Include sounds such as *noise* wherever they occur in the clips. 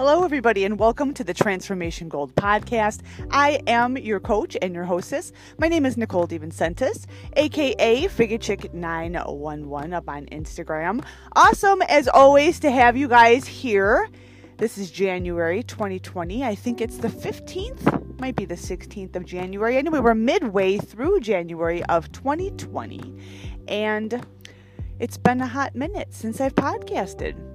Hello, everybody, and welcome to the Transformation Gold podcast. I am your coach and your hostess. My name is Nicole DeVincentis, aka Figure Chick 911 up on Instagram. Awesome, as always, to have you guys here. This is January 2020. I think it's the 15th, might be the 16th of January. Anyway, we're midway through January of 2020, and it's been a hot minute since I've podcasted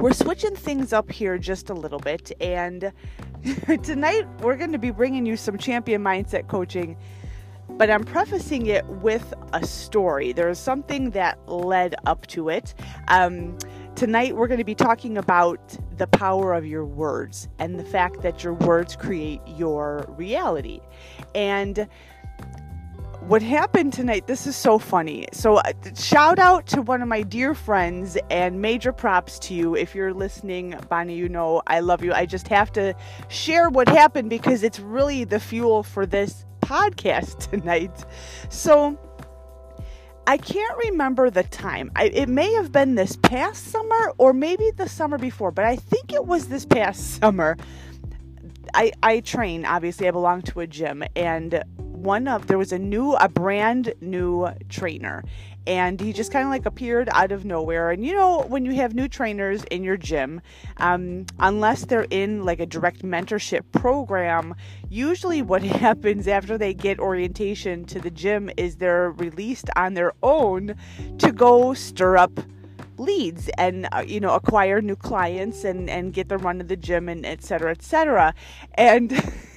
we're switching things up here just a little bit. And *laughs* tonight we're going to be bringing you some champion mindset coaching, but I'm prefacing it with a story. There's something that led up to it. Um, tonight we're going to be talking about the power of your words and the fact that your words create your reality. And what happened tonight, this is so funny. So, uh, shout out to one of my dear friends and major props to you. If you're listening, Bonnie, you know I love you. I just have to share what happened because it's really the fuel for this podcast *laughs* tonight. So, I can't remember the time. I, it may have been this past summer or maybe the summer before, but I think it was this past *laughs* summer. I, I train, obviously, I belong to a gym, and one of there was a new a brand new trainer. And he just kind of like appeared out of nowhere. And you know when you have new trainers in your gym um, unless they're in like a direct mentorship program usually what *laughs* happens after they get orientation to the gym is they're released on their own to go stir up leads and uh, you know acquire new clients and and get the run of the gym and etc etc and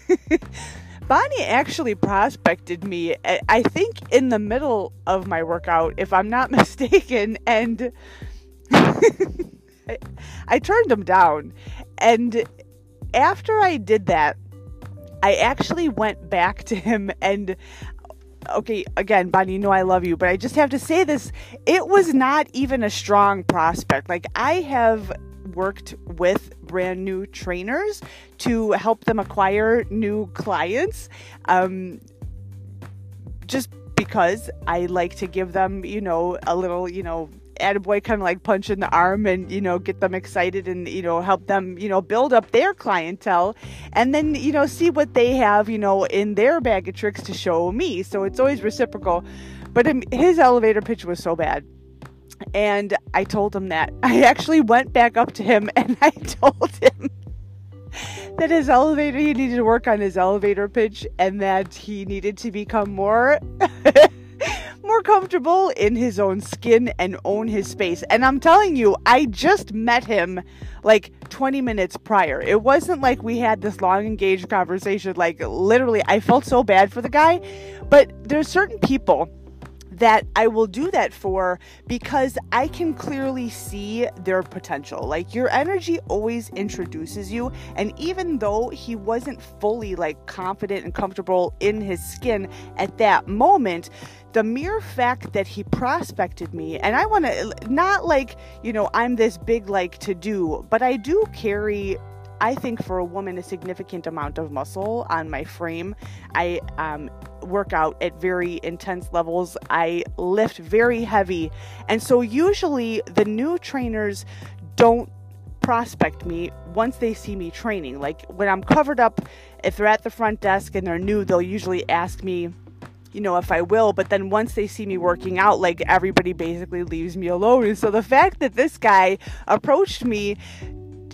*laughs* Bonnie actually prospected me, eh, I think, in the middle of my workout, if I'm not *laughs* mistaken, and *laughs* I, I turned him down. And after I did that, I actually went back to him and okay, again, Bonnie, you know I love you, but I just have to say this. It was not even a strong prospect. Like, I have worked with brand new trainers to help them acquire new clients. Um, just because I like to give them, you know, a little, you know, attaboy kind of like punch in the arm and, you know, get them excited and, you know, help them, you know, build up their clientele and then, you know, see what they have, you know, in their bag of tricks to show me. So it's always reciprocal. But his elevator pitch was so bad and I told him that. *laughs* I actually went back up to him and *laughs* I told him that his elevator, he needed to work on his elevator pitch and that he needed to become more. *laughs* more comfortable in his own skin and own his space. And I'm telling you, I just met him like 20 minutes prior. It wasn't like we had this long engaged conversation. Like literally, I felt so bad for the guy. But there's certain people that I will do that for because I can clearly see their potential. Like your energy always introduces you, and even though he wasn't fully like confident and comfortable in his skin at that moment, the mere fact that he prospected me, and I want to not like, you know, I'm this big like to do, but I do carry I think for a woman, a significant amount of muscle on my frame. I um, work out at very intense levels. I lift very heavy. And so usually the new trainers don't prospect me once they see me training. Like when I'm covered up, if they're at the front desk and they're new, they'll usually ask me, you know, if I will. But then once they see me working out, like everybody basically leaves me alone. And so the fact that this guy approached me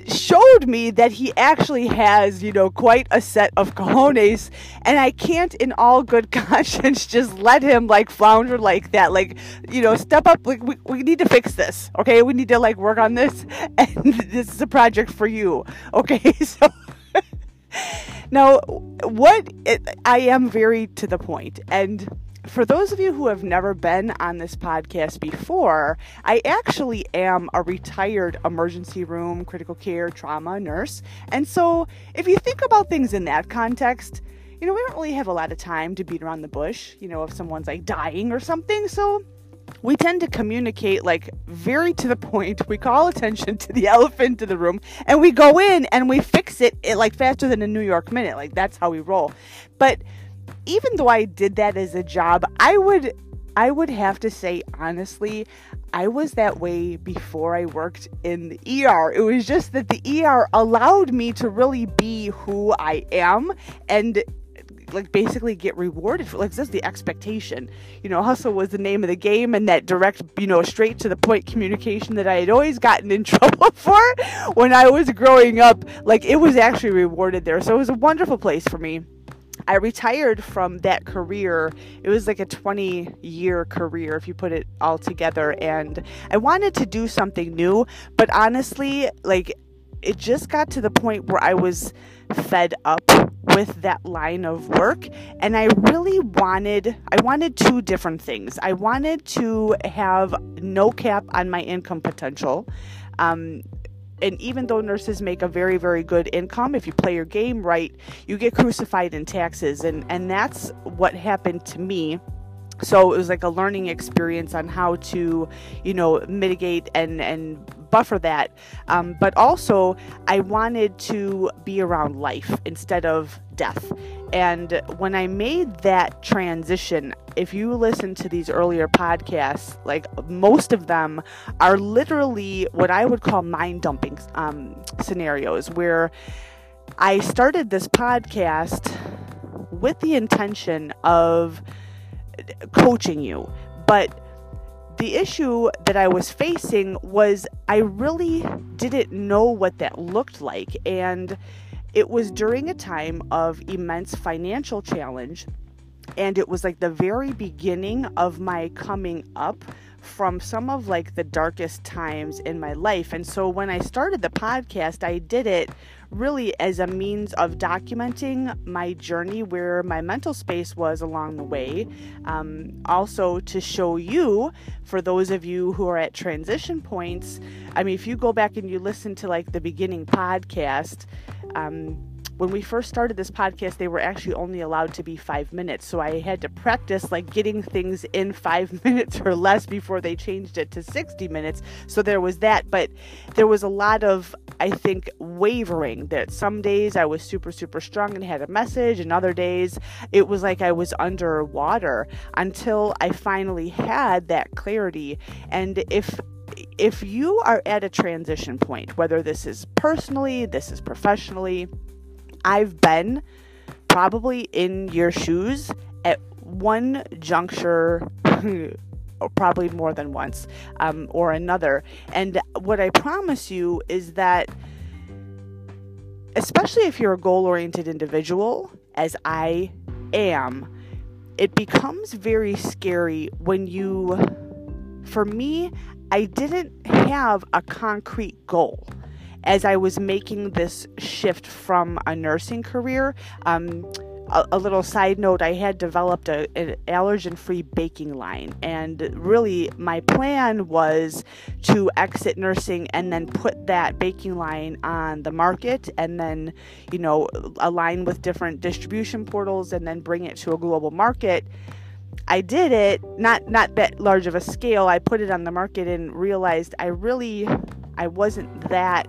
showed me that he actually has, you know, quite a set of cojones, and I can't, in all good *laughs* conscience, just let him like flounder like that. Like, you know, step up. Like, we, we need to fix this, okay? We need to like work on this, *laughs* and this is a project for you, okay? *laughs* So. now, what I am very to the point, and for those of you who have never been on this podcast before, I actually am a retired emergency room, critical care, trauma nurse. And so, if you think about things in that context, you know, we don't really have a lot of time to beat around the bush, you know, if someone's like dying or something. So, we tend to communicate like very to the point. We call attention to the *laughs* elephant in the room and we go in and we fix it, it like faster than a New York minute. Like that's how we roll. But even though I did that as a job, I would I would have to say, honestly, I was that way before I worked in the ER. It was just that the ER allowed me to really be who I am and like basically get rewarded for like that's the expectation. You know hustle was the name of the game and that direct you know straight to the point communication that i had always gotten in *laughs* trouble for when i was growing up. Like it was actually rewarded there. So it was a wonderful place for me I retired from that career. It was like a 20 year career, if you put it all together. And I wanted to do something new, but honestly, like, it just got to the point where I was fed up with that line of work and I really wanted I wanted two different things. I wanted to have no cap on my income potential. Um, and even though nurses make a very very good income if you play your game right you get crucified in taxes. And and that's what happened to me so it was like a learning experience on how to you know mitigate and and buffer that. Um, but also i wanted to be around life instead of death. And when i made that transition if you listen to these earlier podcasts like most of them are literally what i would call mind dumping um, scenarios where i started this podcast with the intention of coaching you. But the issue that I was facing was I really didn't know what that looked like. And it was during a time of immense financial challenge. And it was like the very beginning of my coming up from some of like the darkest times in my life. And so when I started the podcast, I did it really as a means of documenting my journey where my mental space was along the way. Um, also, to show you, for those of you who are at transition points, I mean, if you go back and you listen to like the beginning podcast, um, when we first started this podcast, they were actually only allowed to be five minutes. So I had to practice like getting things in five *laughs* minutes or less before they changed it to 60 minutes. So there was that. But there was a lot of, I think, wavering that some days I was super, super strong and had a message, and other days it was like I was underwater until I finally had that clarity. And if if you are at a transition point, whether this is personally, this is professionally, I've been probably in your shoes at one juncture. *laughs* probably more than once um, or another. And what I promise you is that, especially if you're a goal oriented individual, as I am, it becomes very scary when you, for me, I didn't have a concrete goal as I was making this shift from a nursing career. Um, a, a, little side note I had developed a, an allergen free baking line, and really my plan was to exit nursing and then put that baking line on the market and then, you know, align with different distribution portals and then bring it to a global market. I did it, not not that large of a scale. I put it on the market and realized I really I wasn't that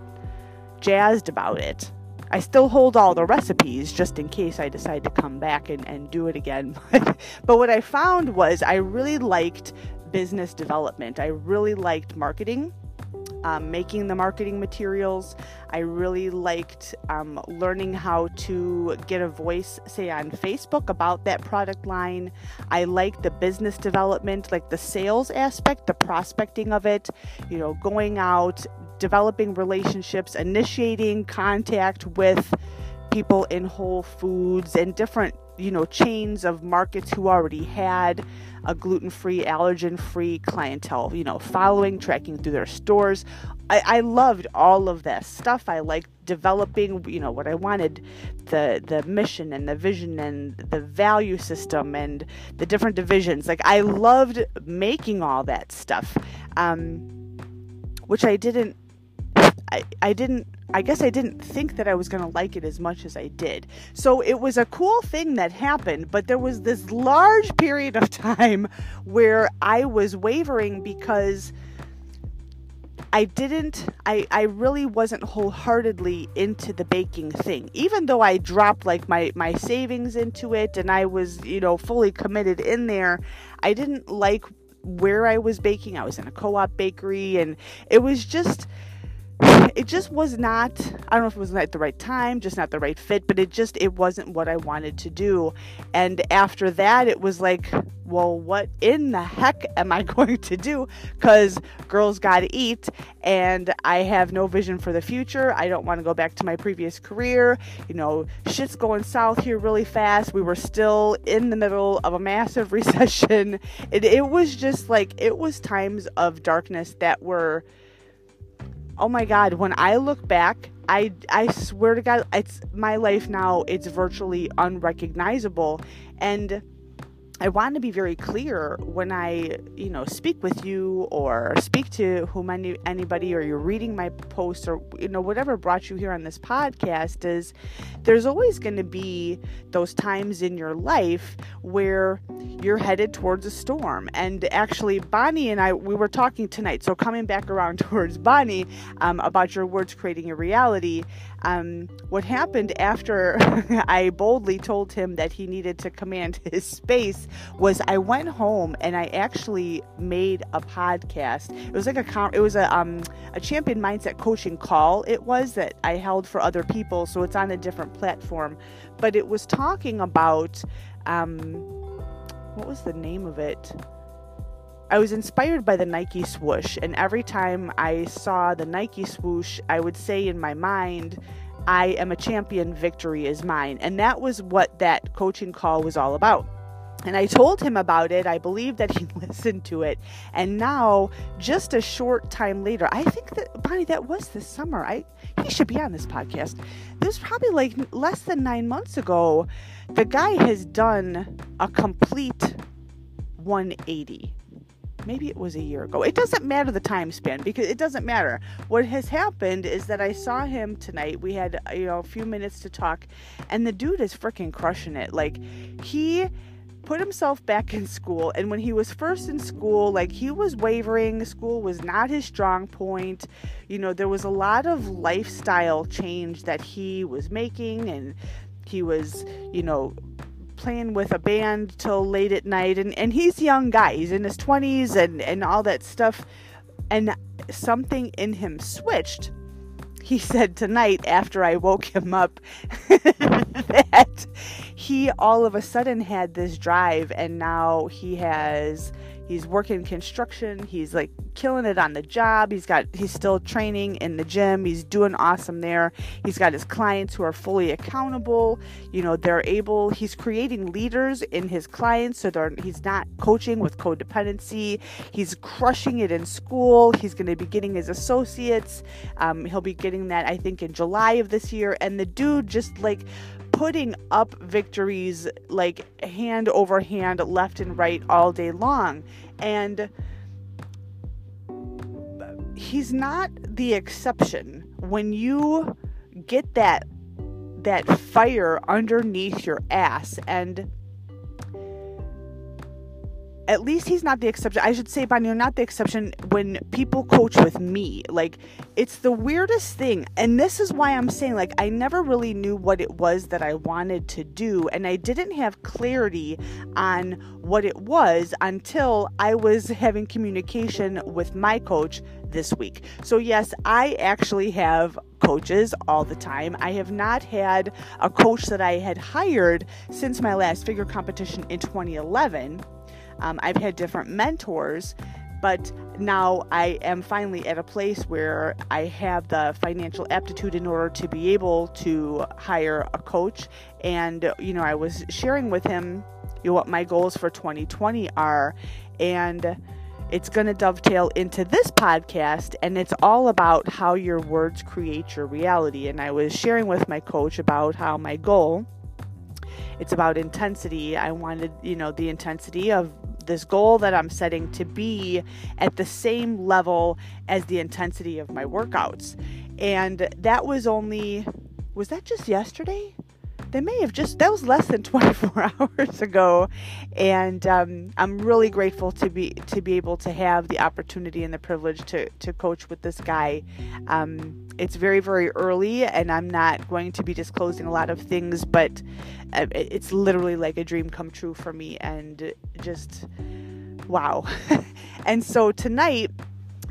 jazzed about it. I still hold all the recipes just in case I decide to come back and, and do it again. *laughs* but what I found was I really liked business development. I really liked marketing, um, making the marketing materials. I really liked um, learning how to get a voice, say, on Facebook about that product line. I liked the business development, like the sales aspect, the prospecting of it, you know, going out, developing relationships, initiating contact with people in Whole Foods and different, you know, chains of markets who already had a gluten-free, allergen-free clientele, you know, following, tracking through their stores. I, I loved all of this stuff. I liked developing, you know, what I wanted, the the mission and the vision and the value system and the different divisions. Like I loved making all that stuff. Um, which I didn't I, didn't I guess I didn't think that I was going to like it as much as I did. So it was a cool thing that happened, but there was this large period of *laughs* time where I was wavering because I didn't I I really wasn't wholeheartedly into the baking thing. Even though I dropped like my my savings into it and I was, you know, fully committed in there, I didn't like where I was baking. I was in a co-op bakery and it was just it just was not i don't know if it was at the right time just not the right fit but it just it wasn't what i wanted to do. And after that it was like well what in the heck am i *laughs* going to do? Because girls gotta eat and i have no vision for the future. I don't want to go back to my previous career. You know shit's going south here really fast. We were still in the middle of a massive *laughs* recession. It, it was just like it was times of darkness that were oh my god when i look back i i swear to god it's my life now it's virtually unrecognizable. And I want to be very clear when I, you know, speak with you or speak to whom any, anybody or you're reading my post or you know whatever brought you here on this podcast is there's always going to be those times in your life where you're headed towards a storm. And actually Bonnie and I we were talking tonight. So coming back around *laughs* towards Bonnie um, about your words creating a reality, um, what happened after *laughs* I boldly told him that he needed to command his space was I went home and I actually made a podcast. It was like a it was a um, a champion mindset coaching call. It was that I held for other people, so it's on a different platform. But it was talking about um, what was the name of it? I was inspired by the Nike swoosh, and every time I saw the Nike swoosh, I would say in my mind, I am a champion, victory is mine. And that was what that coaching call was all about. And I told him about it. I believe that he *laughs* listened to it. And now, just a short time later, I think that Bonnie, that was this summer. I he should be on this podcast. This was probably like less than nine months ago. The guy has done a complete 180 maybe it was a year ago. It doesn't matter the time span because it doesn't matter. What has happened is that I saw him tonight. We had you know a few minutes to talk, and the dude is freaking crushing it. Like he put himself back in school and when he was first in school like he was wavering. School was not his strong point. You know there was a lot of lifestyle change that he was making and he was you know playing with a band till late at night and, and he's a young guy. He's in his 20s and, and all that stuff. And something in him switched he said tonight after I woke him up *laughs* that he all of a sudden had this drive and now he has he's working construction he's like killing it on the job he's got he's still training in the gym he's doing awesome there. He's got his clients who are fully accountable you know they're able he's creating leaders in his clients so they're he's not coaching with codependency. He's crushing it in school he's going to be getting his associates um, he'll be getting that i think in july of this year. And the dude just like putting up victories like hand over hand, left and right all day long. And he's not the exception. When you get that that fire underneath your ass and at least he's not the exception. I should say, Bonnie, you're not the exception when people coach with me. Like, it's the weirdest thing. And this is why I'm saying, like, I never really knew what it was that I wanted to do. And I didn't have clarity on what it was until I was having communication with my coach this week. So, yes, I actually have coaches all the time. I have not had a coach that I had hired since my last figure competition in 2011 um, I've had different mentors, but now I am finally at a place where I have the financial aptitude in order to be able to hire a coach. And, you know, I was sharing with him you know, what my goals for 2020 are. And it's going to dovetail into this podcast, and it's all about how your words create your reality. And I was sharing with my coach about how my goal it's about intensity. I wanted, you know, the intensity of this goal that I'm setting to be at the same level as the intensity of my workouts. And that was only, was that just yesterday? That may have just that was less than *laughs* 24 *laughs* hours ago. And um, i'm really grateful to be to be able to have the opportunity and the privilege to to coach with this guy. Um, it's very very early and i'm not going to be disclosing a lot of things but uh, it's literally like a dream come true for me and just wow. *laughs* And so tonight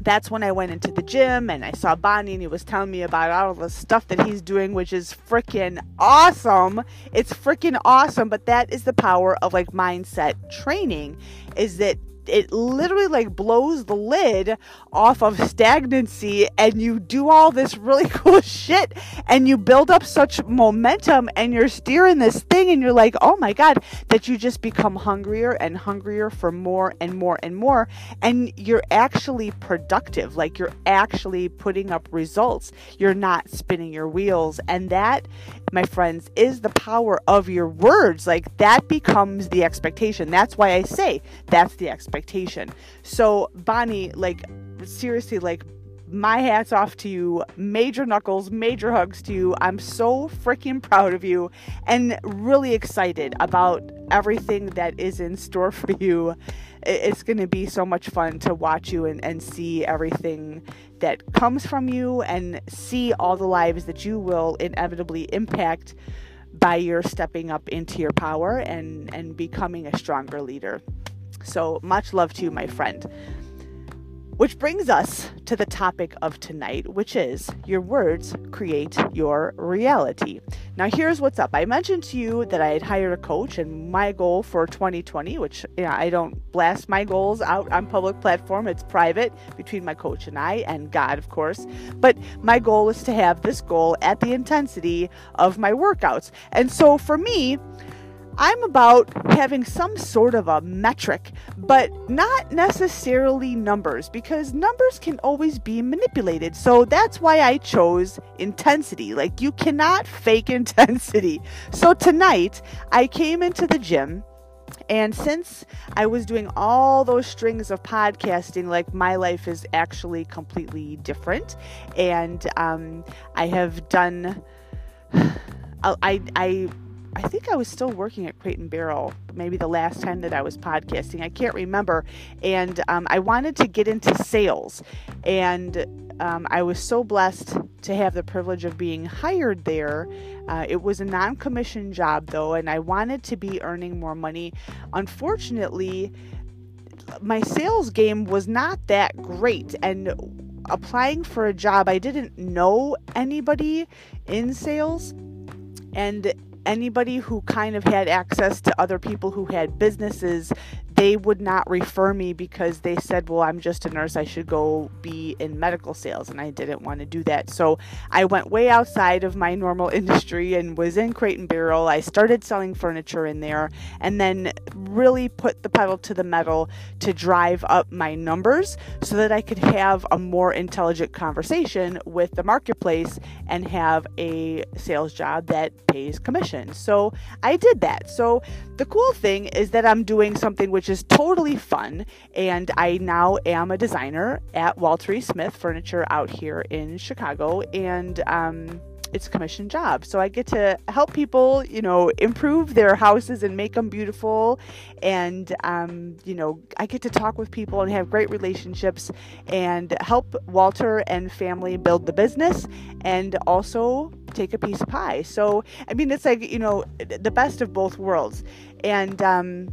that's when I went into the gym and I saw Bonnie and he was telling me about all the stuff that he's doing, which is freaking awesome. It's freaking awesome. But that is the power of like mindset training is that it literally like blows the lid off of stagnancy and you do all this really *laughs* cool shit and you build up such momentum and you're steering this thing and you're like, oh my God, that you just become hungrier and hungrier for more and more and more. And you're actually productive. Like you're actually putting up results. You're not spinning your wheels. And that, my friends, is the power of your words. Like that becomes the expectation. That's why I say that's the expectation expectation. So, Bonnie, like, seriously, like, my hat's off to you. Major knuckles, major hugs to you. I'm so freaking proud of you and really excited about everything that is in store for you. It's going to be so much fun to watch you and, and see everything that comes from you and see all the lives that you will inevitably impact by your stepping up into your power and, and becoming a stronger leader. So much love to you, my friend. Which brings us to the topic of tonight, which is your words create your reality. Now, here's what's up. I mentioned to you that I had hired a coach, and my goal for 2020, which you know, I don't blast my goals out on public platform, it's private between my coach and I, and God, of course. But my goal is to have this goal at the intensity of my workouts. And so for me, I'm about having some sort of a metric, but not necessarily numbers because numbers can always be manipulated. So that's why I chose intensity. Like, you cannot fake *laughs* intensity. So tonight, I came into the gym. And since I was doing all those strings of podcasting, like my life is actually completely different. And um, I have done, *sighs* I, I I think I was still working at Crate and Barrel, maybe the last time that I was podcasting. I can't remember. And um, I wanted to get into sales. And um, I was so blessed to have the privilege of being hired there. Uh, it was a non commission job, though, and I wanted to be earning more money. Unfortunately, my sales game was not that great. And applying for a job, I didn't know anybody in sales. And anybody who kind of had access to other people who had businesses they would not refer me because they said, Well, I'm just a nurse. I should go be in medical sales. And I didn't want to do that. So I went way outside of my normal *laughs* industry and was in Crate and Barrel. I started selling furniture in there and then really put the pedal to the metal to drive up my numbers so that I could have a more intelligent conversation with the marketplace and have a sales job that pays commission. So I did that. So the cool thing is that I'm doing something which is totally fun. And I now am a designer at Walter E. Smith Furniture out here in Chicago. And, um, it's a commission job. So I get to help people, you know, improve their houses and make them beautiful. And, um, you know, I get to talk with people and have great relationships and help Walter and family build the business and also take a piece of pie. So, I mean, it's like, you know, the best of both worlds. And, um,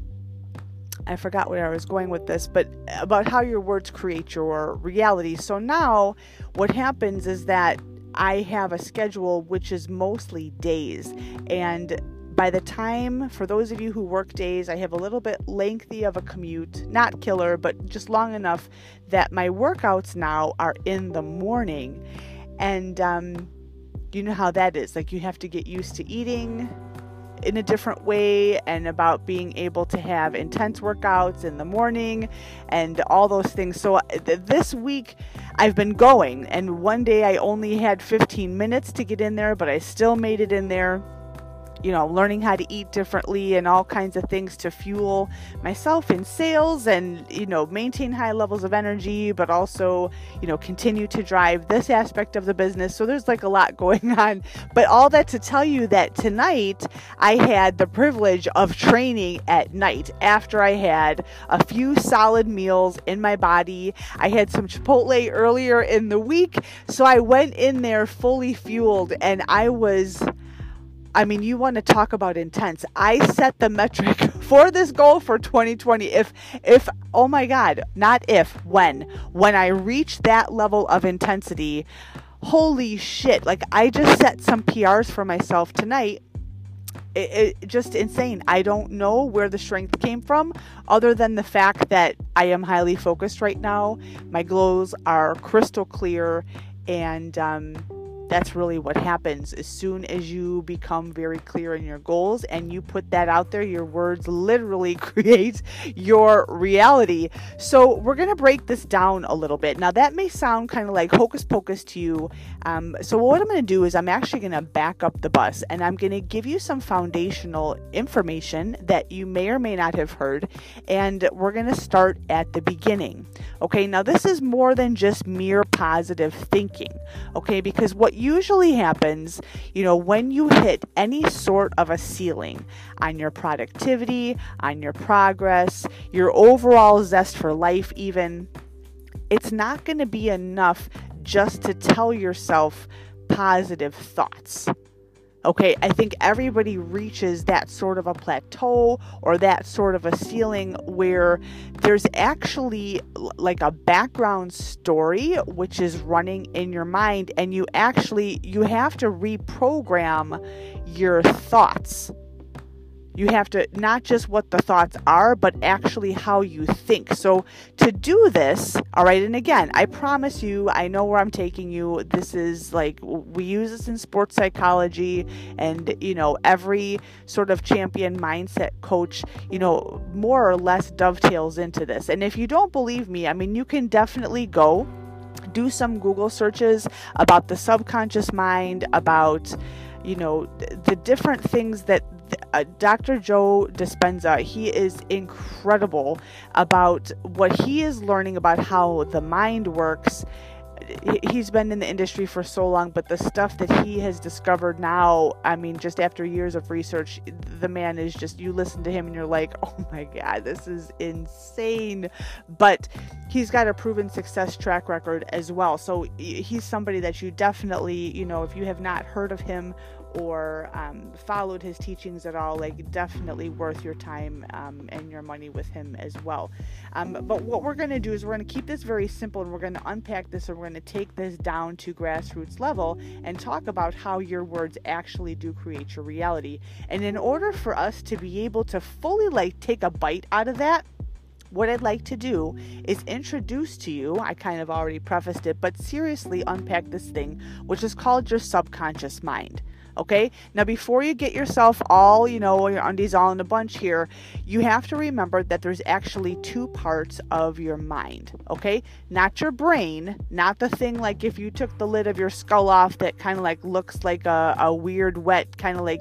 I forgot where I was going with this, but about how your words create your reality. So now what happens is that I have a schedule which is mostly days. And by the time, for those of you who work days, I have a little bit lengthy of a commute, not killer, but just long enough that my workouts now are in the morning. And um, you know how that is. Like, you have to get used to eating in a different way and about being able to have intense workouts in the morning and all those things. So uh, this week I've been going and one day I only had 15 minutes to get in there, but I still made it in there you know, learning how to eat differently and all kinds of things to fuel myself in sales and, you know, maintain high levels of energy, but also, you know, continue to drive this aspect of the business. So there's like a lot *laughs* going on. But all that to tell you that tonight I had the privilege of training at night after I had a few solid meals in my body. I had some Chipotle earlier in the week. So I went in there fully fueled and I was I mean, you want to talk about intense. I set the metric *laughs* for this goal for 2020. If, if, oh my God, not if, when, when I reach that level of intensity, holy shit. Like, I just set some PRs for myself tonight. It, it, just insane. I don't know where the strength came from, other than the fact that I am highly focused right now. My glows are crystal clear, and um, that's really what happens. As soon as you become very clear in your goals and you put that out there your words literally *laughs* create your reality. So we're going to break this down a little bit. Now that may sound kind of like hocus pocus to you. Um, so what i'm going to do is i'm actually going to back up the bus and i'm going to give you some foundational information that you may or may not have heard and we're going to start at the beginning. Okay now this is more than just mere positive thinking. Okay because what usually happens, you know, when you hit any sort of a ceiling on your productivity, on your progress, your overall zest for life, even, it's not going to be enough just to tell yourself positive thoughts. Okay, I think everybody reaches that sort of a plateau or that sort of a ceiling where there's actually like a background story which is running in your mind and you actually you have to reprogram your thoughts you have to not just what the thoughts are, but actually how you think. So, to do this, all right, and again, I promise you, I know where I'm taking you. This is like we use this in sports psychology, and you know, every sort of champion mindset coach, you know, more or less dovetails into this. And if you don't believe me, I mean, you can definitely go do some Google searches about the subconscious mind, about you know the different things that uh, Dr. Joe Dispenza, he is incredible about what he is learning about how the mind works. He's been in the industry for so long, but the stuff that he has discovered now, I mean, just after years of research, the man is just, you listen to him and you're like, oh my God, this is insane. But he's got a proven success track record as well. So he's somebody that you definitely, you know, if you have not heard of him or um, followed his teachings at all, like definitely worth your time um, and your money with him as well. Um, but what we're going to do is we're going to keep this very simple and we're going to unpack this and we're going to take this down to grassroots level and talk about how your words actually do create your reality. And in order for us to be able to fully like take a bite out of that, what I'd like to do is introduce to you, I kind of already prefaced it, but seriously unpack this thing, which is called your subconscious mind. Okay. Now, before you get yourself all, you know, your undies all in a bunch here, you have to remember that there's actually two parts of your mind. Okay. Not your brain, not the thing like if you took the lid of your skull off that kind of like looks like a, a weird, wet, kind of like,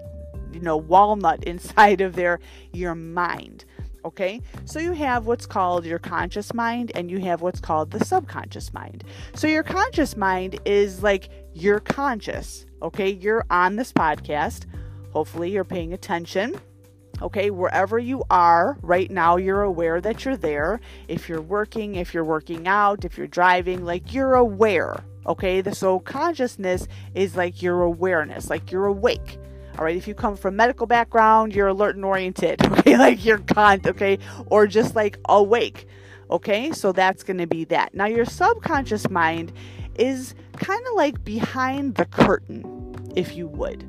you know, walnut *laughs* inside of there, your mind. Okay, so you have what's called your conscious mind and you have what's called the subconscious mind. So, your conscious mind is like you're conscious, okay? You're on this podcast. Hopefully, you're paying attention. Okay, wherever you are right now, you're aware that you're there. If you're working, if you're working out, if you're driving, like you're aware. Okay, the so consciousness is like your awareness, like you're awake. All right, if you come from medical background, you're alert and oriented, *laughs* okay, like you're con, okay, or just like awake, okay, so that's going to be that. Now, your subconscious mind is kind of like behind the curtain, if you would.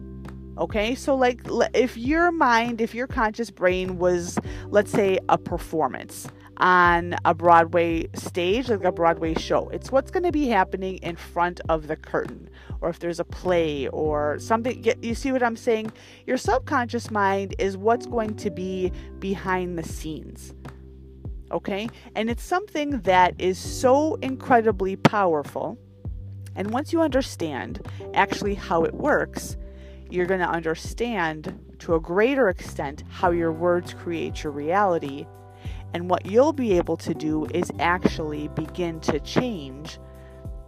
Okay, so like if your mind, if your conscious brain was, let's say, a performance, on a Broadway stage, like a Broadway show. It's what's going to be happening in front of the curtain, or if there's a play or something. You see what I'm saying? Your subconscious mind is what's going to be behind the scenes. Okay? And it's something that is so incredibly powerful. And once you understand actually how it works, you're going to understand to a greater extent how your words create your reality. And what you'll be able to do is actually begin to change.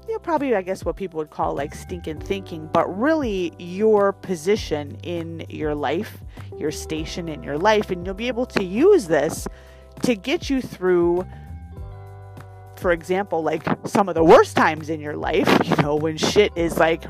You know, probably, I guess, what people would call like stinking thinking, but really your position in your life, your station in your life. And you'll be able to use this to get you through for example, like some of the worst times in your life, you know, when shit is like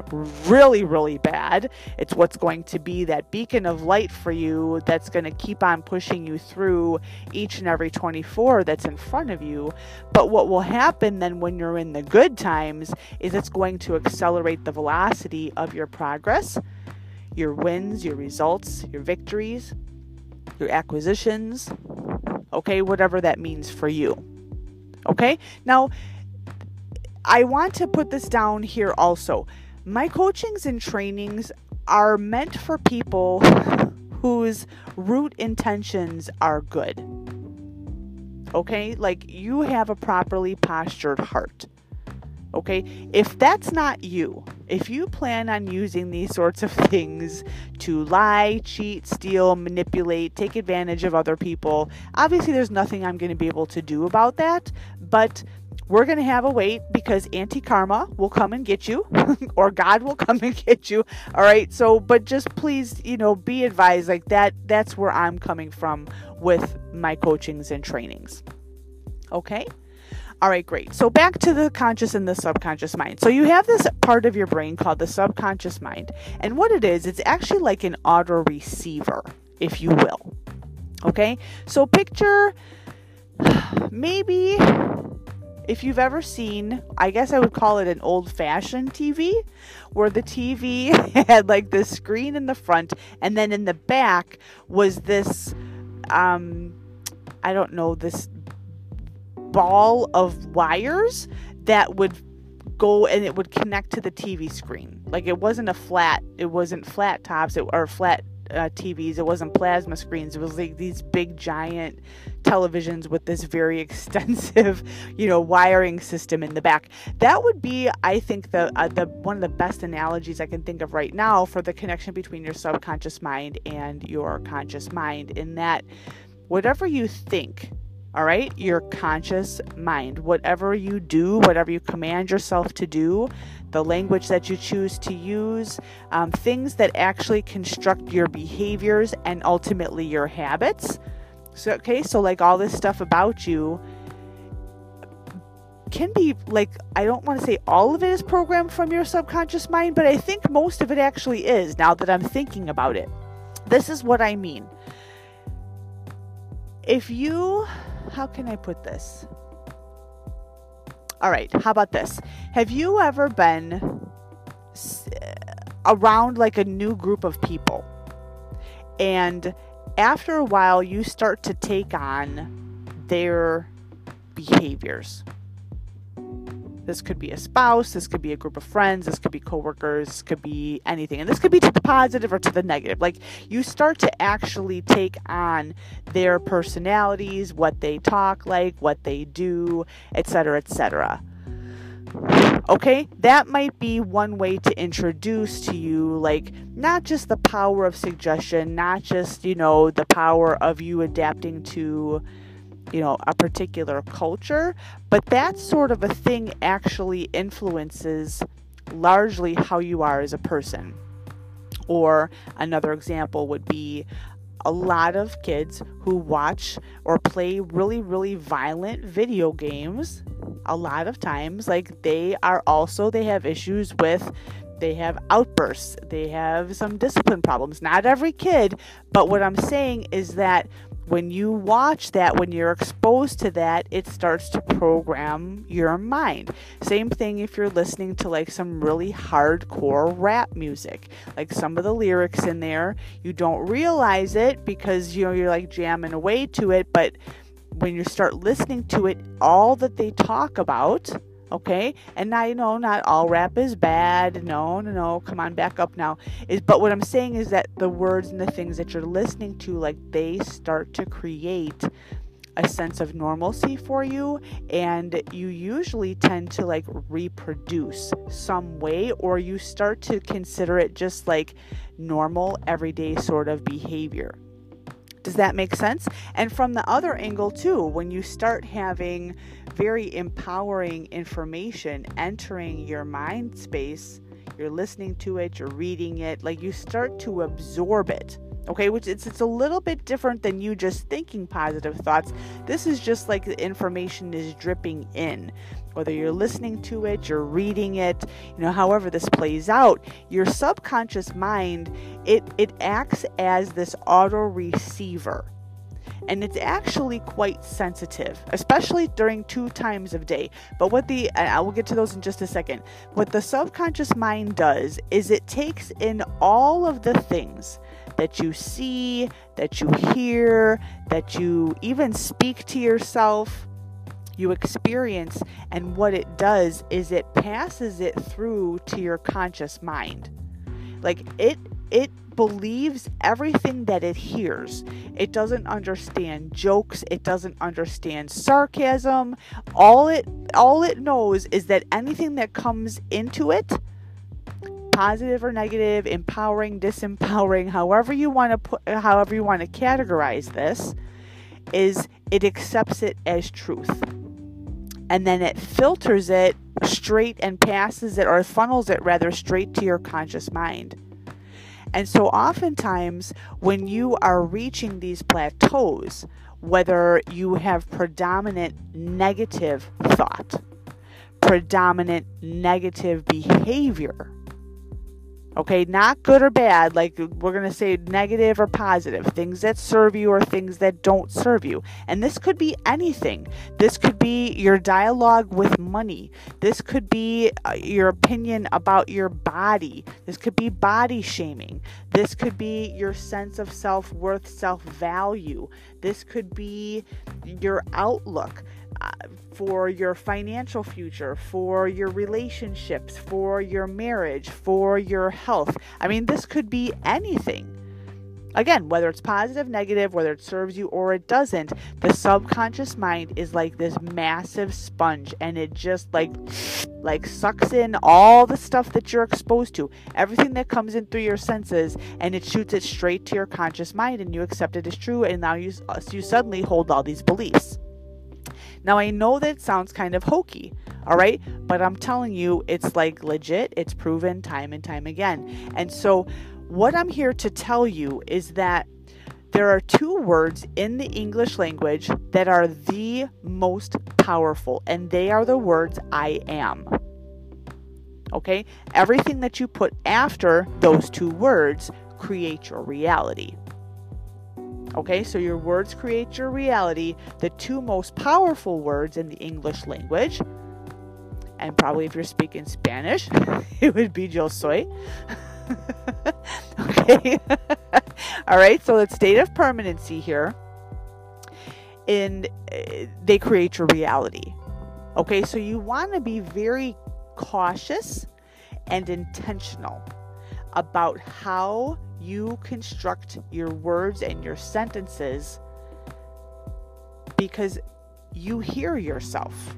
really, really bad, it's what's going to be that beacon of light for you that's going to keep on pushing you through each and every 24 that's in front of you. But what will happen then when you're in the good times is it's going to accelerate the velocity of your progress, your wins, your results, your victories, your acquisitions, okay, whatever that means for you. Okay? Now, I want to put this down here also. My coachings and trainings are meant for people whose root intentions are good. Okay? Like you have a properly postured heart. Okay? If that's not you, if you plan on using these sorts of *laughs* things to lie, cheat, steal, manipulate, take advantage of other people, obviously there's nothing I'm going to be able to do about that, but we're going to have a wait because anti karma will come and get you *laughs* or God will come and get you. All right. So, but just please, you know, be advised like that. That's where I'm coming from with my coachings and trainings. Okay. All right, great. So back to the conscious and the subconscious mind. So you have this part of your brain called the subconscious mind. And what it is, it's actually like an auto receiver, if you will. Okay? So picture *sighs* maybe if you've ever seen, I guess I would call it an old fashioned TV, where the TV *laughs* had like the screen in the front, and then in the back was this, um, I don't know, this ball of wires that would go and it would connect to the TV screen. Like it wasn't a flat, it wasn't flat tops it, or flat uh, TVs. It wasn't plasma screens. It was like these big giant televisions with this very *laughs* extensive, you know, wiring system in the back. That would be, I think, the uh, the one of the best analogies I can think of right now for the connection between your subconscious mind and your conscious mind. In that, whatever you think all right, your conscious mind. Whatever you do, whatever you command yourself to do, the language that you choose to use, um, things that actually construct your behaviors and ultimately your habits. So, okay, so like all this stuff about you can be like, I don't want to say all of it is programmed from your subconscious mind, but I think most of it actually is now that I'm thinking about it. This is what I mean. If you how can I put this? All right, how about this? Have you ever been uh, around like a new group of people and after a while you start to take on their behaviors? This could be a spouse, this could be a group of friends, this could be coworkers, this could be anything. And this could be to the positive or to the negative. Like you start to actually take on their personalities, what they talk like, what they do, etc., etc. Okay, that might be one way to introduce to you, like, not just the power of suggestion, not just, you know, the power of you adapting to you know, a particular culture, but that sort of a thing actually influences largely how you are as a person. Or another example would be a lot of kids who watch or play really, really violent video games. A lot of times, like they are also, they have issues with they have outbursts, they have some discipline problems. Not every kid, but what I'm saying is that when you watch that, when you're exposed to that, it starts to program your mind. Same thing if you're listening to like some really hardcore rap music. Like some of the lyrics in there, you don't realize it because you know you're like jamming away to it, but when you start listening to it, all that they talk about okay and i know not all rap is bad no no no come on back up now is but what i'm saying is that the words and the things that you're listening to like they start to create a sense of normalcy for you and you usually tend to like reproduce some way or you start to consider it just like normal everyday sort of behavior. Does that make sense? And from the other angle, too, when you start having very empowering information entering your mind space, you're listening to it, you're reading it, like you start to absorb it okay? Which it's it's a little bit different than you just thinking positive thoughts. This is just like the information is dripping in. Whether you're listening to it you're reading it you know however this plays out your subconscious mind it it acts as this auto receiver and it's actually quite sensitive, especially during two times of day. But what the I will get to those in just a second. What the subconscious mind does is it takes in all of the things that you see, that you hear, that you even speak to yourself, you experience, and what it does is it passes it through to your conscious mind. Like it it believes everything that it hears. It doesn't understand jokes, it doesn't understand sarcasm. All it all it knows is that anything that comes into it positive or negative, empowering, disempowering, however you want to put however you want to categorize this, is it accepts it as truth. And then it filters it straight and passes it or funnels it rather straight to your conscious mind. And so oftentimes when you are reaching these plateaus, whether you have predominant negative thought, predominant negative behavior, Okay, not good or bad, like we're going to say negative or positive, things that serve you or things that don't serve you. And this could be anything. This could be your dialogue with money. This could be uh, your opinion about your body. This could be body shaming. This could be your sense of self worth, self value. This could be your outlook for your financial future, for your relationships, for your marriage, for your health. I mean, this could be anything. Again, whether it's positive, negative, whether it serves you or it doesn't, the subconscious mind is like this massive sponge and it just like *sniffs* like sucks in all the stuff that you're exposed to, everything that comes in through your senses and it shoots it straight to your conscious mind and you accept it as true and now you you suddenly hold all these beliefs. Now, I know that sounds kind of hokey, all right, but I'm telling you, it's like legit, it's proven time and time again. And so, what I'm here to tell you is that there are two words in the English language that are the most powerful, and they are the words I am. Okay? Everything that you put after those two words creates your reality. Okay, so your words create your reality. The two most powerful words in the English language, and probably if you're speaking Spanish, *laughs* it would be yo soy. *laughs* okay, *laughs* all right, so it's state of permanency here, and uh, they create your reality. Okay, so you want to be very cautious and intentional about how you construct your words and your sentences because you hear yourself.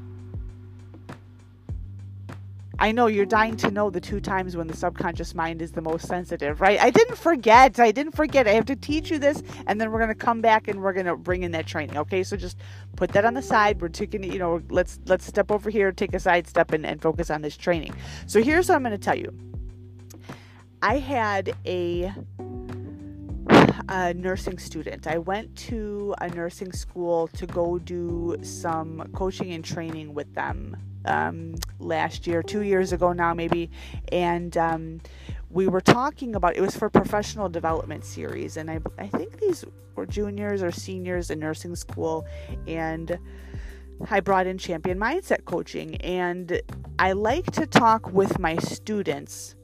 I know you're dying to know the two times when the subconscious mind is the most sensitive, right? I didn't forget. I didn't forget. I have to teach you this, and then we're going to come back and we're going to bring in that training. Okay, so just put that on the side. We're taking, you know, let's let's step over here, take a side step, and, and focus on this training. So here's what I'm going to tell you. I had a a nursing student. I went to a nursing school to go do some coaching and training with them um, last year, two years ago now, maybe. And um, we were talking about it was for professional development series, and I, I think these were juniors or seniors in nursing school, and I brought in champion mindset coaching, and I like to talk with my students,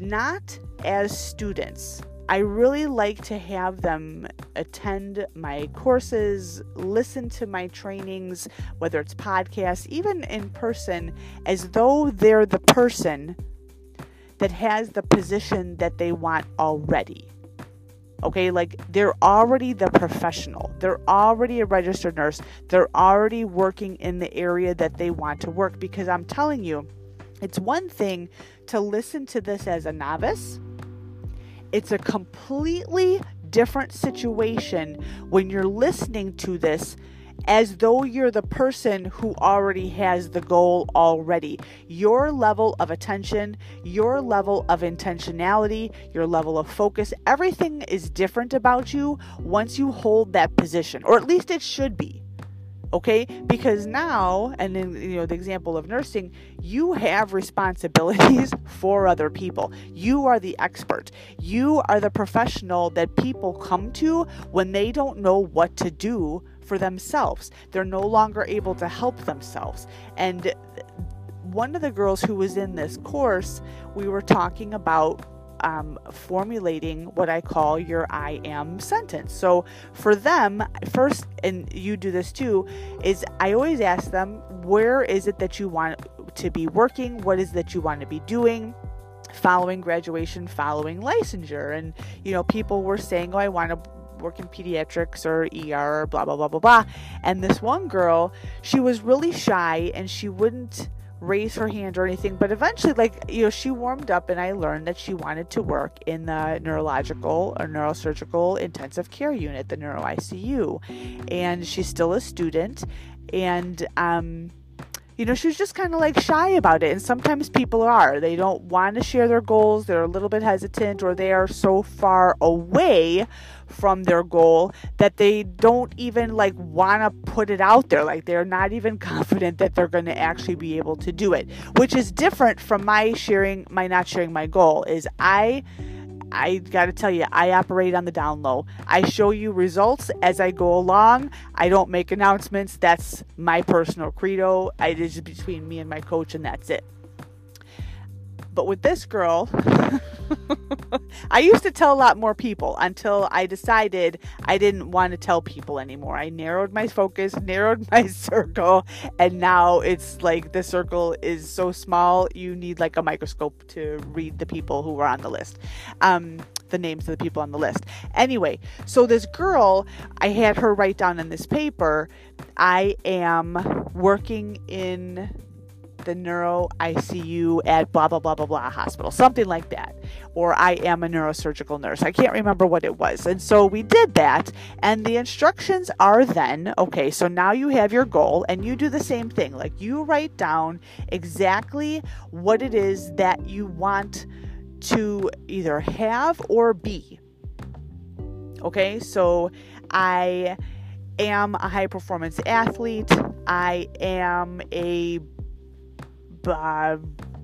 not as students I really like to have them attend my courses, listen to my trainings, whether it's podcasts, even in person, as though they're the person that has the position that they want already. Okay, like they're already the professional. They're already a registered nurse. They're already working in the area that they want to work because I'm telling you, it's one thing to listen to this as a novice. It's a completely different situation when you're listening to this as though you're the person who already has the goal already. Your level of attention, your level of intentionality, your level of focus, everything is different about you once you hold that position, or at least it should be. Okay, because now, and in you know the example of nursing, you have responsibilities *laughs* for other people. You are the expert. You are the professional that people come to when they don't know what to do for themselves. They're no longer able to help themselves. And one of the girls who was in this course, we were talking about um, formulating what I call your I am sentence. So for them, first, and you do this too, is I always ask them, where is it that you want to be working? What is that you want to be doing? Following graduation, following licensure. And, you know, people were saying, oh, I want to work in pediatrics or ER or blah, blah, blah, blah, blah. And this one girl, she was really shy and she wouldn't raise her hand or anything. But eventually, like, you know, she warmed up and I learned that she wanted to work in the neurological or neurosurgical intensive care unit, the neuro ICU. And she's still a student. And, um, you know, she was just kind of like shy about it. And sometimes people are. They don't want to share their goals, they're a little bit hesitant, or they are so far away from their goal that they don't even like want to put it out there. Like they're not even *laughs* confident that they're going to actually be able to do it, which is different from my sharing, my not sharing my goal. Is I I got to tell you, I operate on the down low. I show you results as I go along. I don't make announcements. That's my personal credo. It is between me and my coach, and that's it. But with this girl, *laughs* I used to tell a lot more people until I decided I didn't want to tell people anymore. I narrowed my focus, *laughs* narrowed my circle, and now it's like the circle is so small you need like a microscope to read the people who are on the list. Um, the names of the people on the list. Anyway, so this girl, I had her write down in this paper, I am working in the neuro ICU at blah, blah, blah, blah, blah hospital, something like that. Or I am a neurosurgical nurse. I can't remember what it was. And so we did that. And the instructions are then okay, so now you have your goal and you do the same thing. Like you write down exactly what it is that you want to either have or be. Okay, so I am a high performance athlete. I am a uh,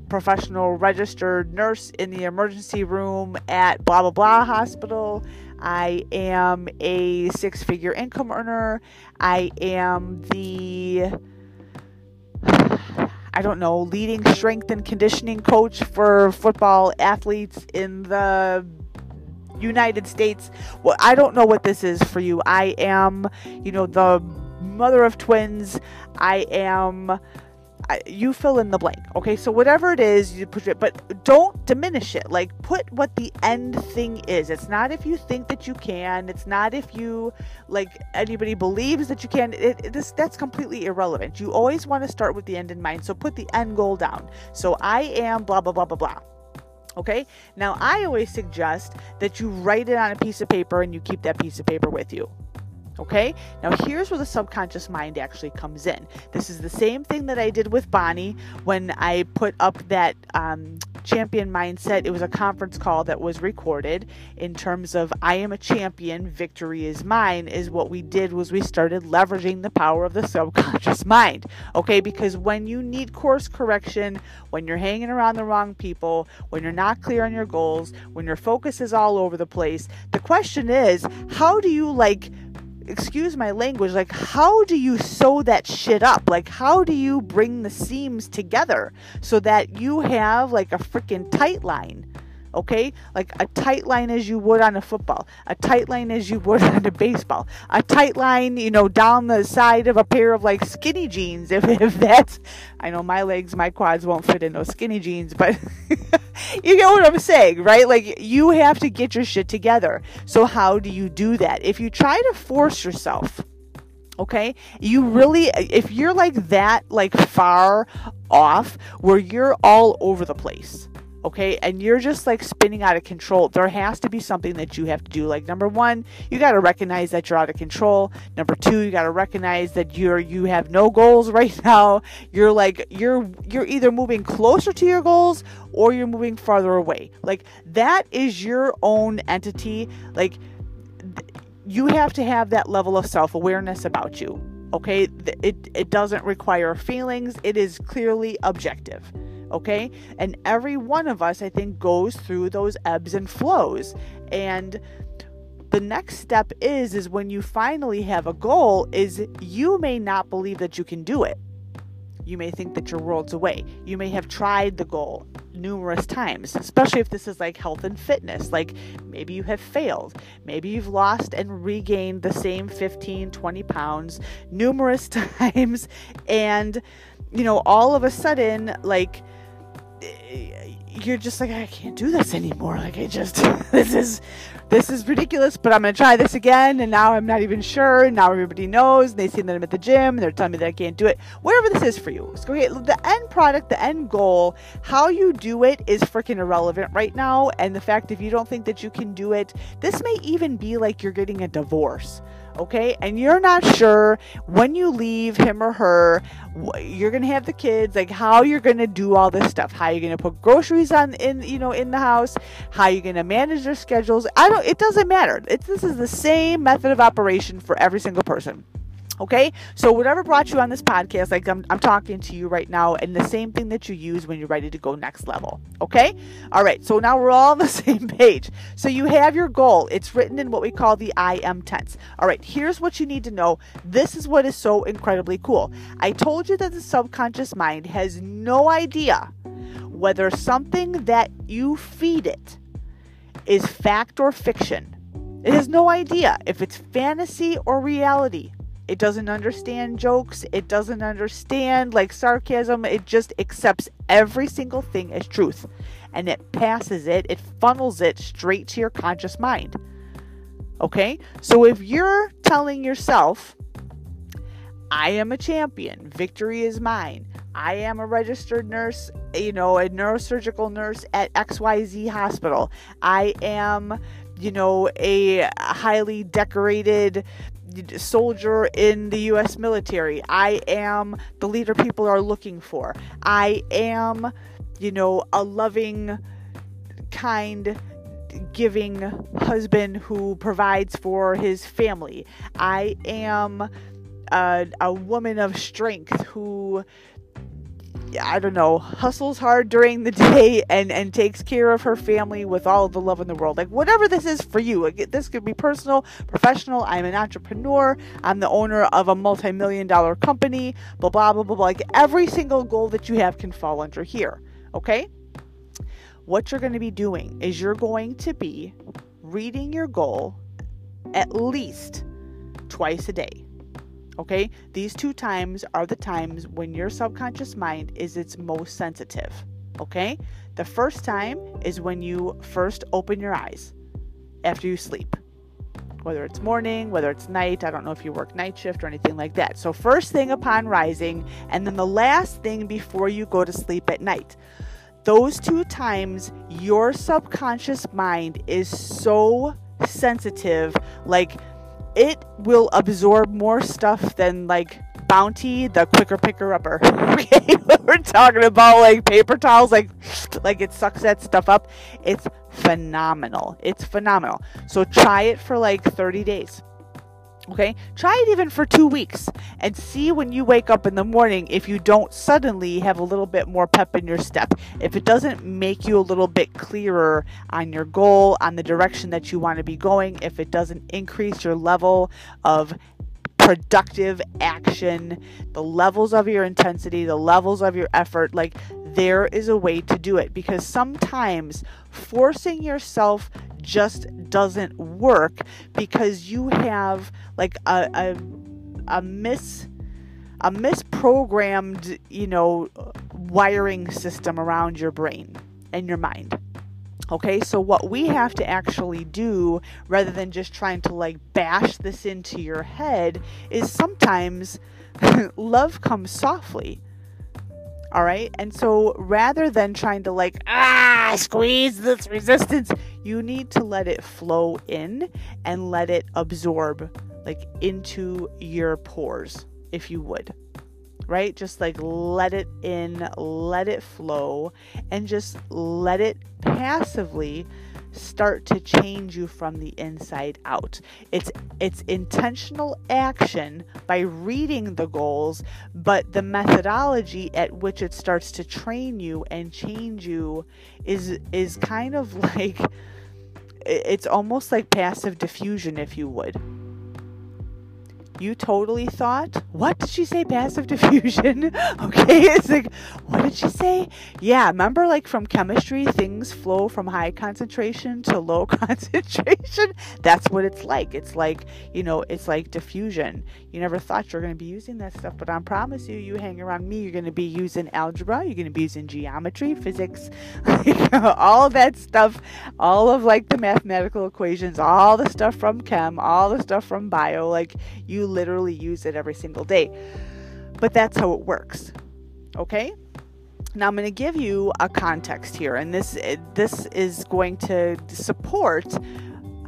professional registered nurse in the emergency room at blah blah blah hospital. I am a six figure income earner. I am the I don't know, leading strength and conditioning coach for football athletes in the United States. Well, I don't know what this is for you. I am, you know, the mother of twins. I am you fill in the blank. Okay, so whatever it is, you put it, but don't diminish it. Like put what the end thing is. It's not if you think that you can. It's not if you like anybody believes that you can. It, this that's completely irrelevant. You always want to start with the end in mind. So put the end goal down. So I am blah blah blah blah blah. Okay, now I always suggest that you write it on a piece of paper and you keep that piece of paper with you. Okay, now here's where the subconscious mind actually comes in. This is the same thing that I did with Bonnie when I put up that um, champion mindset. It was a conference call that was recorded in terms of I am a champion, victory is mine. Is what we did was we started leveraging the power of the subconscious mind. Okay, because when you need course correction, when you're hanging around the wrong people, when you're not clear on your goals, when your focus is all over the place, the question is how do you like excuse my language, like how do you sew that shit up? Like how do you bring the seams together so that you have like a freaking tight line? Okay? Like a tight line as you would on a football, a tight line as you would *laughs* on a baseball, a tight line, you know, down the side of a pair of like skinny jeans. *laughs* If, if that's, I know my legs, my quads won't fit in those skinny jeans, but *laughs* you get what I'm saying, right? Like you have to get your shit together. So how do you do that? If you try to force yourself, okay? You really if you're like that like far off where you're all over the place okay? And you're just like spinning out of control. There has to be something that you have to do. Like number one you got to recognize that you're out of control. Number two you got to recognize that you're you have no goals *laughs* right now. You're like you're you're either moving closer to your goals or you're moving farther away. Like that is your own entity. Like you have to have that level of self-awareness about you okay? It it doesn't require feelings. It is clearly objective okay? And every one of us, I think, goes through those ebbs and flows. And the next step is is when you finally have a goal is you may not believe that you can do it. You may think that you're worlds away. You may have tried the goal numerous times, especially if this is like health and fitness. Like maybe you have failed. Maybe you've lost and regained the same 15, 20 pounds numerous *laughs* times. And, you know, all of a sudden, like, Eh, you're just like I can't do this anymore. Like I just *laughs* this is this is ridiculous, but I'm gonna try this again, and now I'm not even sure. And now everybody knows. And they see that I'm at the gym, and they're telling me that I can't do it. Whatever this is for you, so the end product, the end goal, how you do it is freaking irrelevant right now. And the fact if you don't think that you can do it, this may even be like you're getting a divorce okay? And you're not sure when you leave him or her, you're gonna have the kids, like how you're gonna do all this stuff, how you're gonna put groceries on in, you know, in the house, how you're gonna manage their schedules. I don't. It doesn't matter. It's, this is the same method of operation for every single person. Okay, so whatever brought you on this podcast, like I'm, I'm talking to you right now, and the same thing that you use when you're ready to go next level. Okay, all right, so now we're all on the *laughs* same page. So you have your goal, it's written in what we call the I am tense. All right, here's what you need to know. This is what is so incredibly cool. I told you that the subconscious mind has no idea whether something that you feed it is fact or fiction. It has no idea if it's fantasy or reality. It doesn't understand jokes. It doesn't understand like sarcasm. It just accepts every single thing as truth and it passes it, it funnels it straight to your conscious mind. Okay? So if you're telling yourself, I am a champion, victory is mine, I am a registered nurse, you know, a neurosurgical nurse at XYZ hospital, I am you know, a highly decorated soldier in the US military. I am the leader people are looking for. I am, you know, a loving, kind, giving husband who provides for his family. I am a, a woman of strength who I don't know, hustles hard during the *laughs* day and and takes care of her family with all the love in the world. Like whatever this is for you. This could be personal, professional. I'm an entrepreneur. I'm the owner of a multi-million dollar company. Blah blah blah blah. blah. Like every single goal that you have can fall under here. Okay? What you're going to be doing is you're going to be reading your goal at least twice a day. Okay, these two times are the times when your subconscious mind is its most sensitive. Okay, the first time is when you first open your eyes after you sleep, whether it's morning, whether it's night. I don't know if you work night shift or anything like that. So, first thing upon rising, and then the last thing before you go to sleep at night. Those two times, your subconscious mind is so sensitive, like it will absorb more stuff than like Bounty, the quicker picker upper. okay, *laughs* we're talking about like paper towels, like like it sucks that stuff up. It's phenomenal. It's phenomenal. So try it for like 30 days. Okay, try it even for two weeks and see when you wake up in the morning if you don't suddenly have a little bit more pep in your step. If it doesn't make you a little bit clearer on your goal, on the direction that you want to be going, if it doesn't increase your level of productive action, the levels of your intensity, the levels of your effort, like there is a way to do it because sometimes forcing yourself just doesn't work because you have like a a, a mis a misprogrammed, you know, wiring system around your brain and your mind. Okay, so what we have to actually do rather than just trying to like bash this into your head is sometimes *laughs* love comes softly. All right, and so rather than trying to like, ah, squeeze this resistance, you need to let it flow in and let it absorb like into your pores, if you would right? Just like let it in, let it flow, and just let it passively start to change you from the inside out. It's it's intentional action by reading the goals, but the methodology at which it starts to train you and change you is is kind of *laughs* like it's almost like passive diffusion if you would you totally thought, what did she say? Passive *laughs* diffusion. okay, it's like, what did she say? Yeah, remember, like from chemistry, things flow from high concentration to low *laughs* concentration. That's what it's like. It's like, you know, it's like diffusion. You never thought you were going to be using that stuff, but I promise you, you hang around me, you're going to be using algebra, you're going to be using geometry, physics, *laughs* all that stuff, all of like the mathematical equations, all the stuff from chem, all the stuff from bio. Like, you literally use it every single day. But that's how it works. Okay? Now I'm going to give you a context here and this this is going to support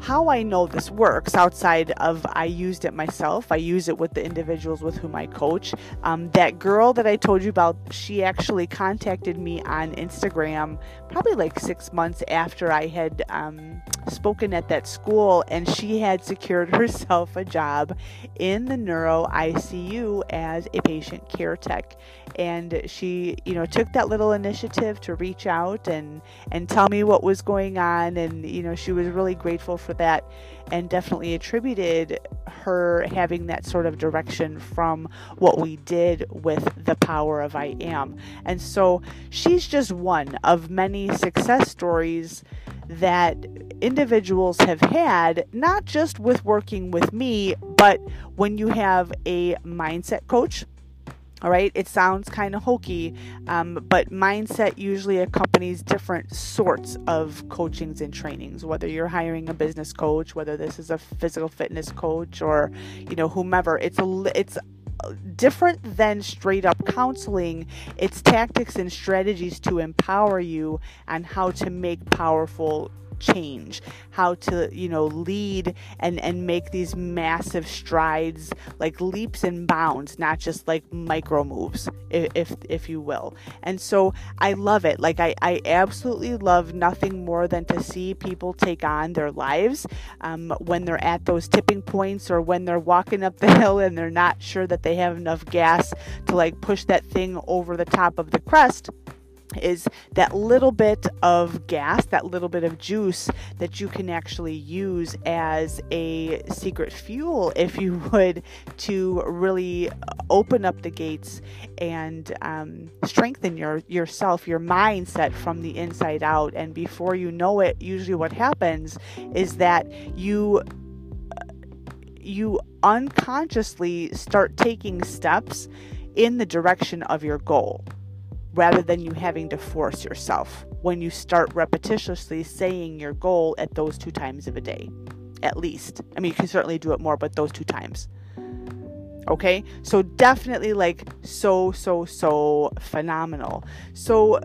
how I know this works outside of I used it myself, I use it with the individuals with whom I coach. Um, that girl that I told you about, she actually contacted me on Instagram probably like six months after I had um, spoken at that school, and she had secured *laughs* herself a job in the neuro ICU as a patient care tech. And she, you know, took that little initiative to reach out and and tell me what was going on, and you know, she was really grateful for that and definitely attributed her having that sort of direction from what we did with the power of I am. And so she's just one of many success stories that individuals have had, not just with working with me, but when you have a mindset coach all right, it sounds kind of hokey, um, but mindset usually accompanies different sorts of coachings and trainings. Whether you're hiring a business coach, whether this is a physical fitness coach, or you know whomever, it's a it's different than straight up counseling. It's tactics and strategies to empower you on how to make powerful change, how to, you know, lead and, and make these massive strides, like leaps and bounds, not just like micro moves, if, if you will. And so I love it. Like, I, I absolutely love nothing more than to see people take on their lives um, when they're at those tipping points or when they're walking up the *laughs* hill and they're not sure that they have enough gas to like push that thing over the top of the crest is that little bit of gas, that little bit of juice that you can actually use as a secret fuel, if you *laughs* would, to really open up the gates and um, strengthen your yourself, your mindset from the inside out. And before you know it, usually what happens is that you you unconsciously start taking steps in the direction of your goal rather than you having to force yourself when you start repetitiously saying your goal at those two times of a day, at least. I mean, you can certainly do it more, but those two times. Okay, so definitely like so, so, so phenomenal. So,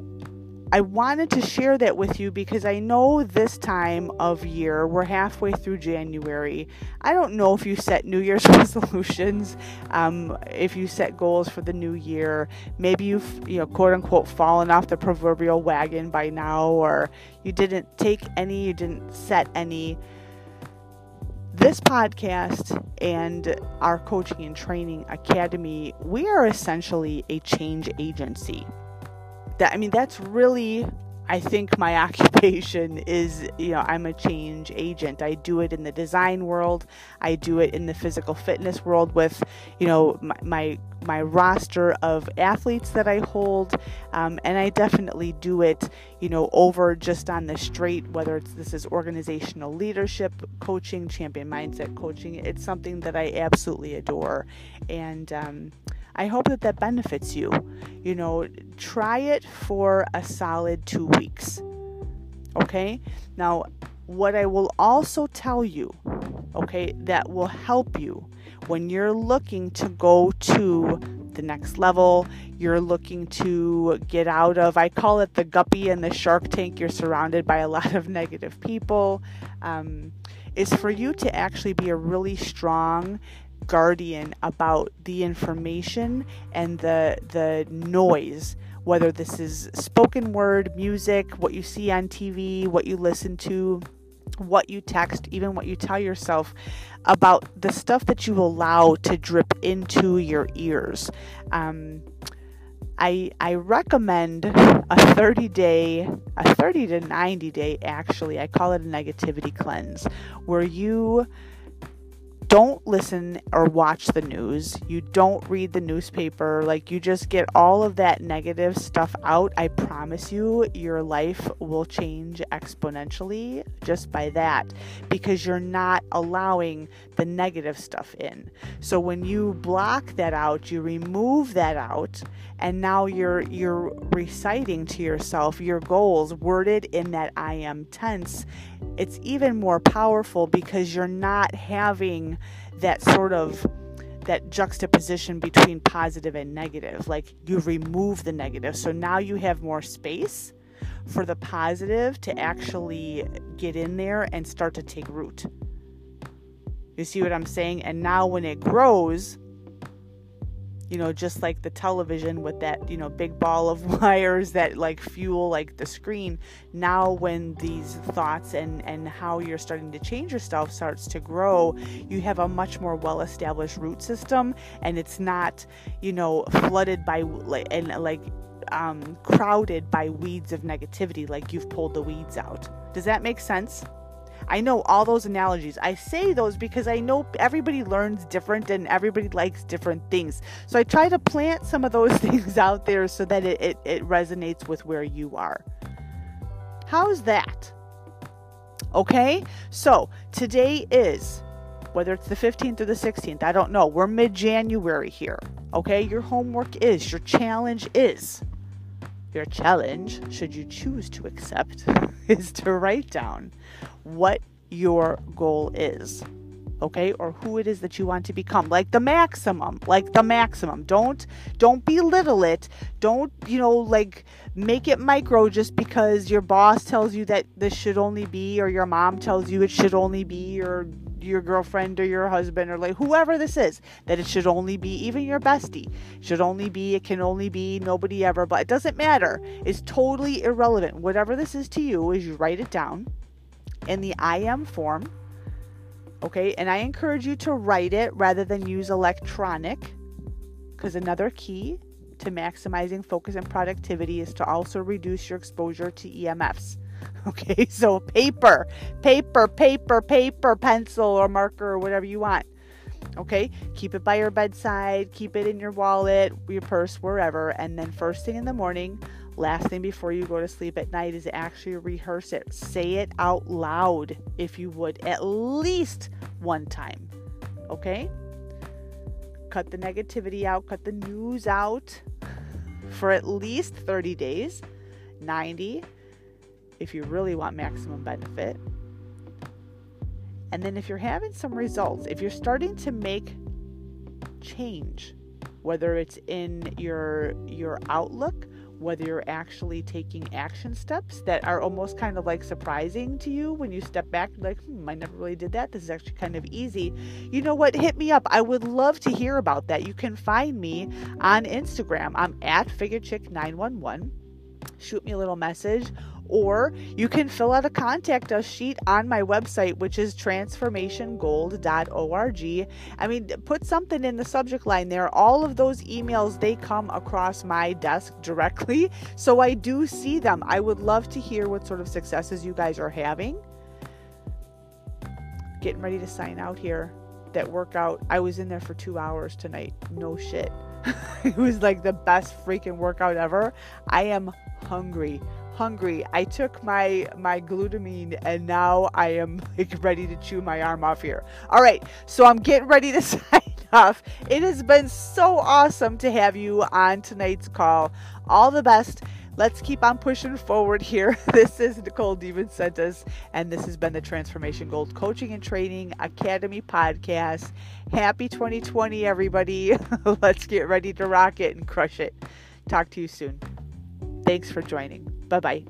I wanted to share that with you because I know this time of year, we're halfway through January. I don't know if you set New Year's *laughs* resolutions, um, if you set goals for the new year. Maybe you've, you know, quote unquote, fallen off the proverbial wagon by now, or you didn't take any, you didn't set any. This podcast and our coaching and training academy, we are essentially a change agency that I mean that's really I think my *laughs* occupation is, you know, I'm a change agent. I do it in the design world. I do it in the physical fitness world with, you know, my my, my roster of athletes that I hold, um, and I definitely do it, you know, over just on the straight. Whether it's this is organizational leadership coaching, champion mindset coaching, it's something that I absolutely adore, and. Um, I hope that that benefits you. You know, try it for a solid two weeks. Okay? Now, what I will also tell you, okay, that will help you when you're looking to go to the next level, you're looking to get out of, I call it the guppy and the shark tank. You're surrounded by a lot of *laughs* negative people. Um, is for you to actually be a really strong guardian about the information and the the noise whether this is spoken word music what you see on TV what you listen to what you text even what you tell yourself about the stuff that you allow to drip into your ears. Um, I, I recommend a 30 day, a 30 to 90 day actually, I call it a negativity cleanse, where you don't listen or watch the news. You don't read the newspaper. Like, you just get all of that negative stuff out. I promise you, your life will change exponentially just by that because you're not allowing the negative stuff in. So, when you block that out, you remove that out, and now you're you're reciting to yourself your goals worded in that I am tense it's even more powerful because you're not having that sort of that juxtaposition between positive and negative. Like you remove the negative. So now you have more space for the positive to actually get in there and start to take root. You see what i'm saying? And now when it grows you know, just like the television with that, you know, big ball of *laughs* wires that like fuel like the screen. Now when these thoughts and and how you're starting to change yourself starts to grow, you have a much more well-established root system and it's not, you know, flooded by like and like um, crowded by weeds of negativity like you've pulled the weeds out. Does that make sense? I know all those analogies. I say those because I know everybody learns different and everybody likes different things. So I try to plant some of those *laughs* things out there so that it, it, it resonates with where you are. How's that? Okay, so today is whether it's the 15th or the 16th, I don't know. We're mid January here. Okay, your homework is, your challenge is, your challenge, should you choose to accept, *laughs* is to write down what your goal is okay? Or who it is that you want to become. Like the maximum like the maximum. Don't don't belittle it. Don't you know like make it micro just because your boss tells you that this should only be or your mom tells you it should only be or your girlfriend or your husband or like whoever this is that it should only be even your bestie should only be it can only be nobody ever but it doesn't matter it's totally irrelevant whatever this is to you is you write it down in the I am form. Okay, and I encourage you to write it rather than use electronic because another key to maximizing focus and productivity is to also reduce your exposure to EMFs. *laughs* Okay, so paper, paper, paper, paper, pencil or marker or whatever you want. Okay, keep it by your bedside, keep it in your wallet, your purse, wherever, and then first thing in the morning, Last thing before you go to sleep at night is actually rehearse it. Say it out loud if you would, at least one time. Okay? Cut the negativity out, cut the news out for at least 30 days, 90 if you really want maximum benefit. And then if you're having some results, if you're starting to make change, whether it's in your your outlook whether you're actually taking action steps that are almost kind of like surprising to you when you step back, like, hmm, I never really did that. This is actually kind of easy. You know what? Hit me up. I would love to hear about that. You can find me on Instagram. I'm at FigureChick911. Shoot me a little message or you can fill out a contact us sheet on my website, which is transformationgold.org. I mean, put something in the subject line there. All of those emails, they come across my desk directly. *laughs* So I do see them. I would love to hear what sort of successes you guys are having. Getting ready to sign out here. That workout, I was in there for two hours tonight. No shit. *laughs* it was like the best freaking workout ever. I am hungry hungry. I took my my glutamine and now I am *laughs* like ready to chew my arm off here. All right, so I'm getting ready to *laughs* sign off. It has been so awesome to have you on tonight's call. All the best. let's keep on pushing forward here. *laughs* This is Nicole DiVincentis, and this has been the Transformation Gold Coaching and Training Academy podcast. Happy 2020, everybody. let's get ready to rock it and crush it. Talk to you soon. Thanks for joining. Bye bye.